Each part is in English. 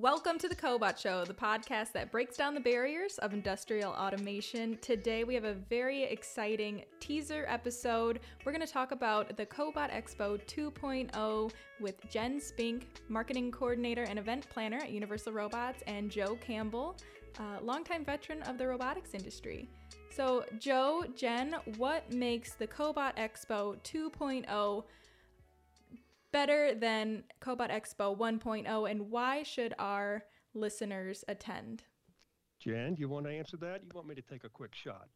Welcome to the Cobot Show, the podcast that breaks down the barriers of industrial automation. Today we have a very exciting teaser episode. We're going to talk about the Cobot Expo 2.0 with Jen Spink, marketing coordinator and event planner at Universal Robots, and Joe Campbell, uh, longtime veteran of the robotics industry. So, Joe, Jen, what makes the Cobot Expo 2.0 better than Cobot Expo 1.0 and why should our listeners attend? Jen, do you want to answer that? You want me to take a quick shot?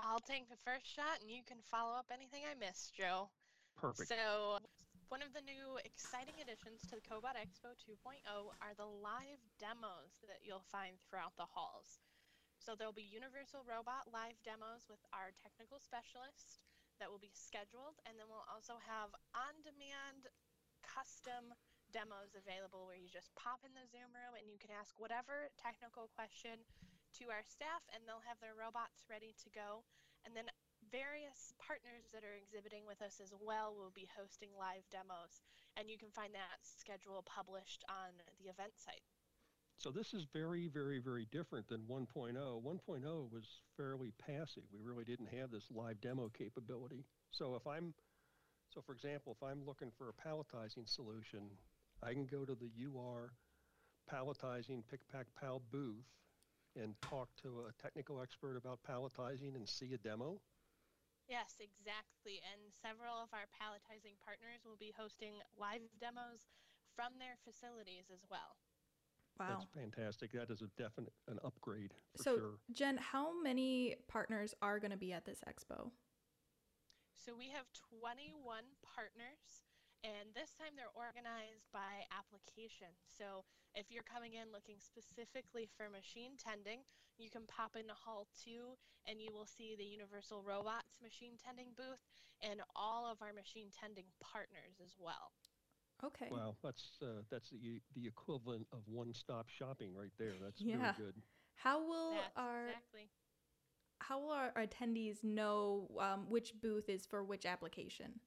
I'll take the first shot and you can follow up anything I missed, Joe. Perfect. So, one of the new exciting additions to the Cobot Expo 2.0 are the live demos that you'll find throughout the halls. So, there'll be Universal Robot live demos with our technical specialists that will be scheduled, and then we'll also have on demand custom demos available where you just pop in the Zoom room and you can ask whatever technical question to our staff, and they'll have their robots ready to go. And then various partners that are exhibiting with us as well will be hosting live demos, and you can find that schedule published on the event site. So this is very, very, very different than 1.0. 1.0 was fairly passive. We really didn't have this live demo capability. So if I'm, so for example, if I'm looking for a palletizing solution, I can go to the UR palletizing pick pack pal booth and talk to a technical expert about palletizing and see a demo. Yes, exactly. And several of our palletizing partners will be hosting live demos from their facilities as well. Wow. That's fantastic. That is a definite an upgrade for so, sure. Jen, how many partners are going to be at this expo? So we have 21 partners, and this time they're organized by application. So if you're coming in looking specifically for machine tending, you can pop into Hall 2 and you will see the Universal Robots machine tending booth and all of our machine tending partners as well. Okay. Wow, that's uh, that's the the equivalent of one-stop shopping right there. That's yeah. really good. How will That's our exactly. how will our attendees know um, which booth is for which application?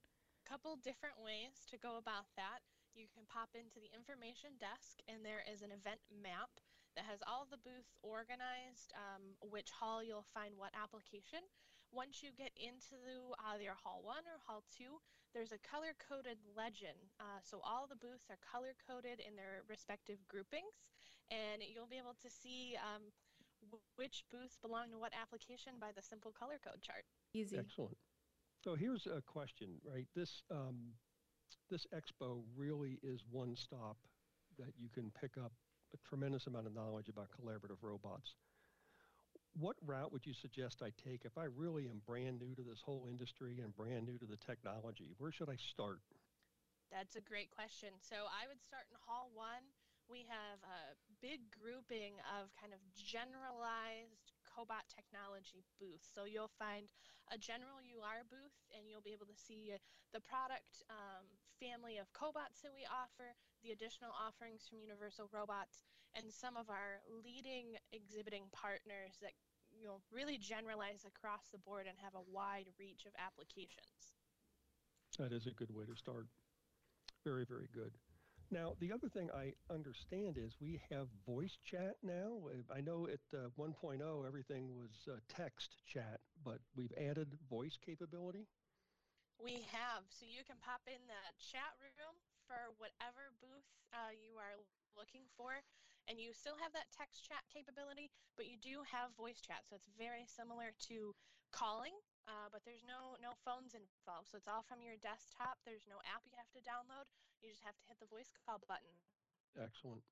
A couple different ways to go about that. You can pop into the information desk, and there is an event map that has all the booths organized, um, which hall you'll find what application. Once you get into either Hall 1 or Hall 2, there's a color coded legend. Uh, so all the booths are color coded in their respective groupings, and you'll be able to see um, w- which booths belong to what application by the simple color code chart. Easy. Excellent. So here's a question, right? This um, this expo really is one stop that you can pick up a tremendous amount of knowledge about collaborative robots. What route would you suggest I take if I really am brand new to this whole industry and brand new to the technology? Where should I start? That's a great question. So I would start in Hall 1. We have a big grouping of kind of generalized cobot technology booths. So you'll find a general UR booth and you'll be able to see the product um, family of cobots that we offer, the additional offerings from Universal Robots, and some of our leading exhibiting partners that you know really generalize across the board and have a wide reach of applications. That is a good way to start. Very, very good. Now, the other thing I understand is we have voice chat now. I know at uh, 1.0 everything was uh, text chat, but we've added voice capability. We have. So you can pop in the chat room for whatever booth uh, you are looking for, and you still have that text chat capability, but you do have voice chat. So it's very similar to calling, uh, but there's no no phones involved. So it's all from your desktop. There's no app you have to download. You just have to hit the voice call button. Excellent.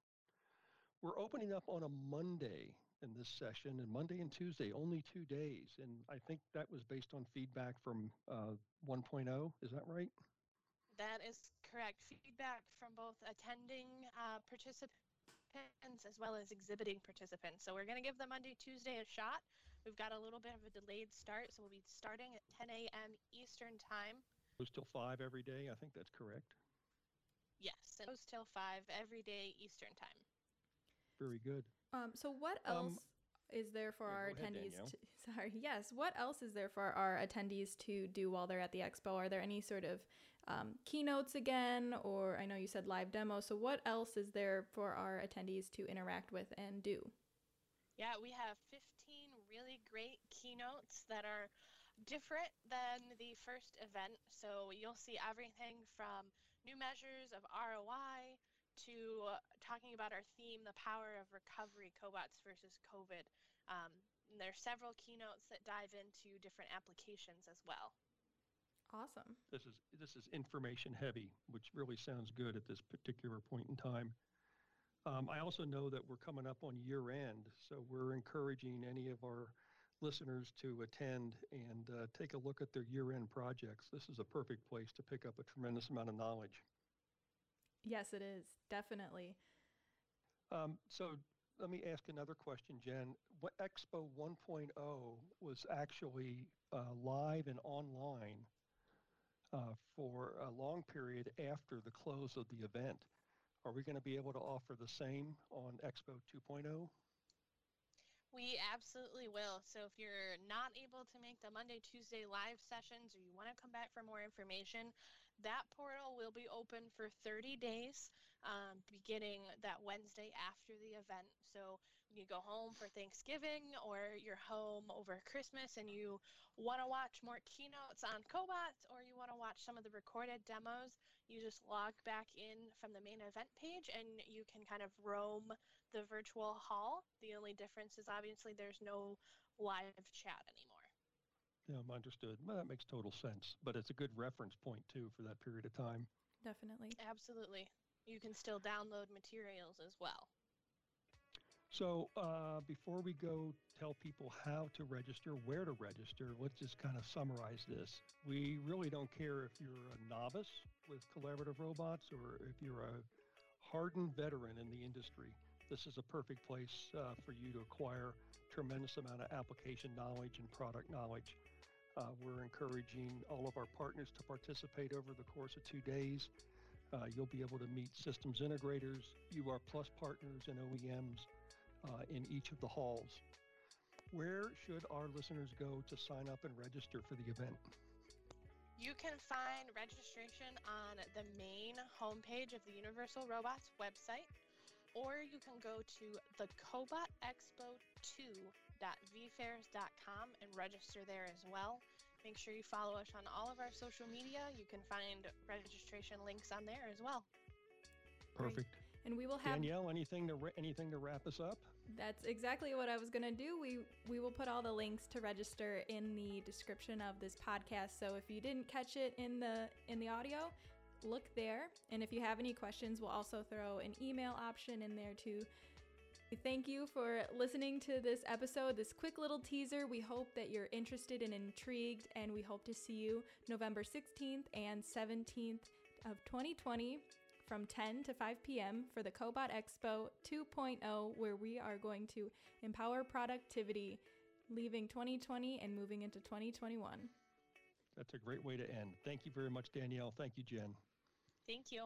We're opening up on a Monday in this session, and Monday and Tuesday, only two days. And I think that was based on feedback from uh, 1.0. Is that right? That is correct. Feedback from both attending uh, participants as well as exhibiting participants. So we're going to give the Monday, Tuesday a shot. We've got a little bit of a delayed start, so we'll be starting at 10 a.m. Eastern Time. Goes till 5 every day. I think that's correct. Yes, it goes till 5 every day Eastern Time. Very good. Um, so what Um, else is there for yeah, our go ahead, attendees? To, sorry, yes. What else is there for our attendees to do while they're at the expo? Are there any sort of um, keynotes again, or I know you said live demo. So, what else is there for our attendees to interact with and do? Yeah, we have 15 really great keynotes that are different than the first event. So, you'll see everything from new measures of ROI to talking about our theme, the power of recovery, cobots versus COVID. Um, are several keynotes that dive into different applications as well. Awesome. This is this is information heavy, which really sounds good at this particular point in time. Um, I also know that we're coming up on year end, so we're encouraging any of our listeners to attend and uh, take a look at their year end projects. This is a perfect place to pick up a tremendous amount of knowledge. Yes, it is definitely. Um, so let me ask another question, Jen. What Expo 1.0 was actually uh, live and online uh, for a long period after the close of the event. Are we going to be able to offer the same on Expo 2.0? We absolutely will. So if you're not able to make the Monday, Tuesday live sessions or you want to come back for more information, that portal will be open for 30 days um, beginning that Wednesday after the event. So you go home for Thanksgiving or you're home over Christmas and you want to watch more keynotes on cobots or you want to watch some of the recorded demos, you just log back in from the main event page and you can kind of roam the virtual hall. The only difference is obviously there's no live chat anymore. Yeah, I'm understood. Well, that makes total sense, but it's a good reference point too for that period of time. Definitely. Absolutely. You can still download materials as well. So uh, before we go tell people how to register, where to register, let's just kind of summarize this. We really don't care if you're a novice with collaborative robots or if you're a hardened veteran in the industry. This is a perfect place uh, for you to acquire tremendous amount of application knowledge and product knowledge. Uh, we're encouraging all of our partners to participate over the course of two days. Uh, you'll be able to meet systems integrators, UR Plus partners, and OEMs uh, in each of the halls. Where should our listeners go to sign up and register for the event? You can find registration on the main homepage of the Universal Robots website, or you can go to the Cobot Expo 2.vfairs.com and register there as well. Make sure you follow us on all of our social media. You can find registration links on there as well. Perfect. And we will have Danielle. Anything to anything to wrap us up? That's exactly what I was gonna do. We we will put all the links to register in the description of this podcast. So if you didn't catch it in the in the audio, look there. And if you have any questions, we'll also throw an email option in there too. Thank you for listening to this episode, this quick little teaser. We hope that you're interested and intrigued, and we hope to see you November 16th and 17th of 2020 from 10 to 5 p.m. for the Cobot Expo 2.0, where we are going to empower productivity, leaving 2020 and moving into 2021. That's a great way to end. Thank you very much, Danielle. Thank you, Jen. Thank you.